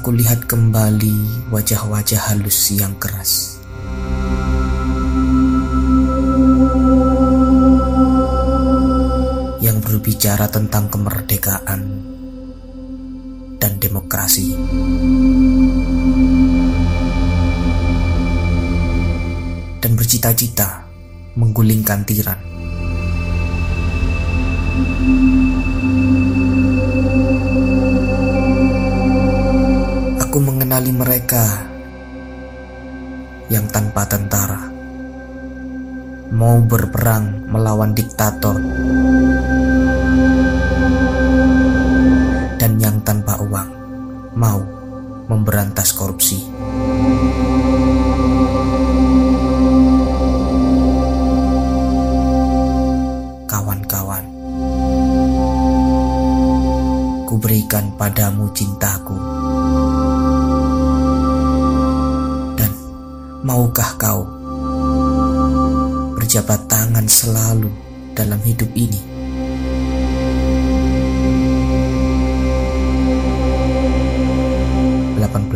Aku lihat kembali wajah-wajah halus yang keras. Yang berbicara tentang kemerdekaan dan demokrasi. Dan bercita-cita menggulingkan tiran. Aku mengenali mereka yang tanpa tentara mau berperang melawan diktator dan yang tanpa uang mau memberantas korupsi. Kawan-kawan, ku berikan padamu cintaku. Maukah kau berjabat tangan selalu dalam hidup ini?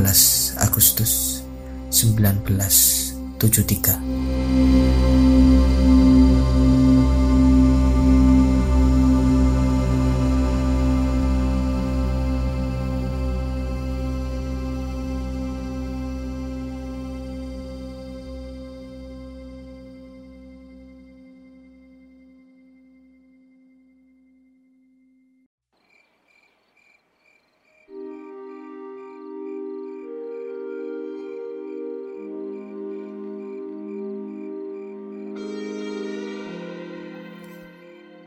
18 Agustus 1973